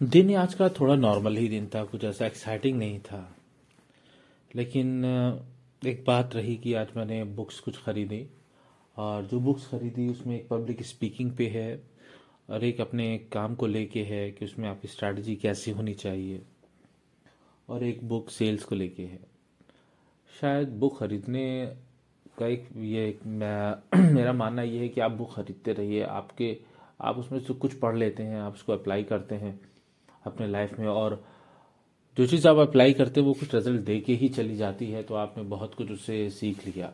दिन आज का थोड़ा नॉर्मल ही दिन था, कुछ ऐसा एक्साइटिंग नहीं था। लेकिन एक बात रही कि आज मैंने बुक्स कुछ ख़रीदी और जो बुक्स ख़रीदी, उसमें एक पब्लिक स्पीकिंग पे है और एक अपने काम को लेके है कि उसमें आपकी स्ट्रैटेजी कैसी होनी चाहिए और एक बुक सेल्स को लेके है। शायद बुक ख़रीदने का एक, ये एक मेरा मानना ये है कि आप बुक ख़रीदते रहिए, आपके, आप उसमें से कुछ पढ़ लेते हैं, आप उसको अप्लाई करते हैं। अपने लाइफ में और जो चीज़ आप अप्लाई करते हैं, वो कुछ रिज़ल्ट दे के ही चली जाती है तो आपने बहुत कुछ उससे सीख लिया।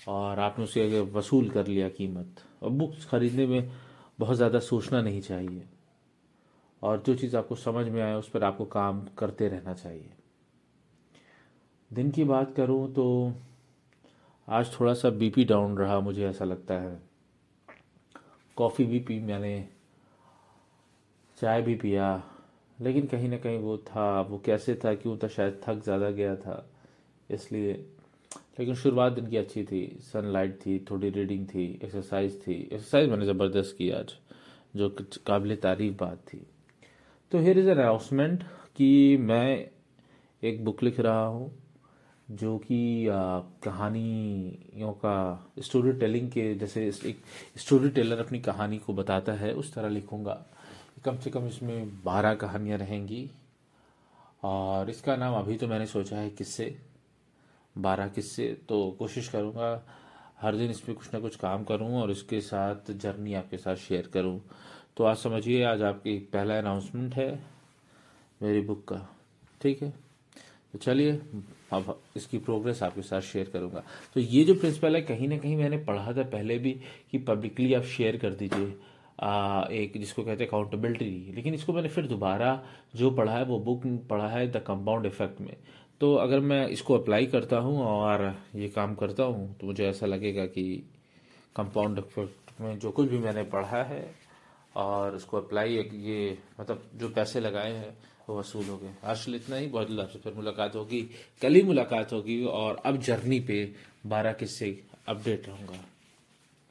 और आपने उसे वसूल कर लिया कीमत, और बुक्स खरीदने में बहुत ज़्यादा सोचना नहीं चाहिए। और जो चीज़ आपको समझ में आए, उस पर आपको काम करते रहना चाहिए। दिन की बात करूँ तो आज थोड़ा सा बीपी डाउन रहा, मुझे ऐसा लगता है। कॉफ़ी भी पी मैंने चाय भी पिया, लेकिन कहीं ना कहीं वो था, वो कैसे था, क्यों था, शायद थक ज़्यादा गया था, इसलिए। लेकिन शुरुआत दिन की अच्छी थी सनलाइट थी, थोड़ी रीडिंग थी एक्सरसाइज थी। एक्सरसाइज मैंने ज़बरदस्त की आज, जो काबिल तारीफ़ बात थी। तो हेयर इज़ अनाउंसमेंट कि मैं एक बुक लिख रहा हूँ, जो कि कहानियों का स्टोरी टेलिंग के, जैसे एक स्टोरी टेलर अपनी कहानी को बताता है, उस तरह लिखूँगा। कम से कम इसमें बारह कहानियाँ रहेंगी। और इसका नाम अभी तो मैंने सोचा है किससे? बारह किस्से? तो कोशिश करूँगा हर दिन इस पर कुछ ना कुछ काम करूँ और इसके साथ जर्नी आपके साथ शेयर करूँ। तो आज समझिए, आज आपकी पहला अनाउंसमेंट है मेरी बुक का। ठीक है? तो चलिए, अब इसकी प्रोग्रेस आपके साथ शेयर करूँगा। तो ये जो प्रिंसिपल है, कहीं ना कहीं मैंने पढ़ा था पहले भी कि पब्लिकली आप शेयर कर दीजिए। एक जिसको कहते हैं अकाउंटेबिलिटी लेकिन इसको मैंने फिर दोबारा जो पढ़ा है, वो बुक पढ़ा है द कंपाउंड इफ़ेक्ट में। तो अगर मैं इसको अप्लाई करता हूँ और ये काम करता हूँ तो मुझे ऐसा लगेगा कि कंपाउंड इफ़ेक्ट में जो कुछ भी मैंने पढ़ा है और उसको अप्लाई ये मतलब जो पैसे लगाए हैं, वो वसूल हो गए। आज इतना ही। बहुत आपसे फिर मुलाकात होगी। कल ही मुलाकात होगी और अब जर्नी पे बारह किस्से अपडेट रहूँगा।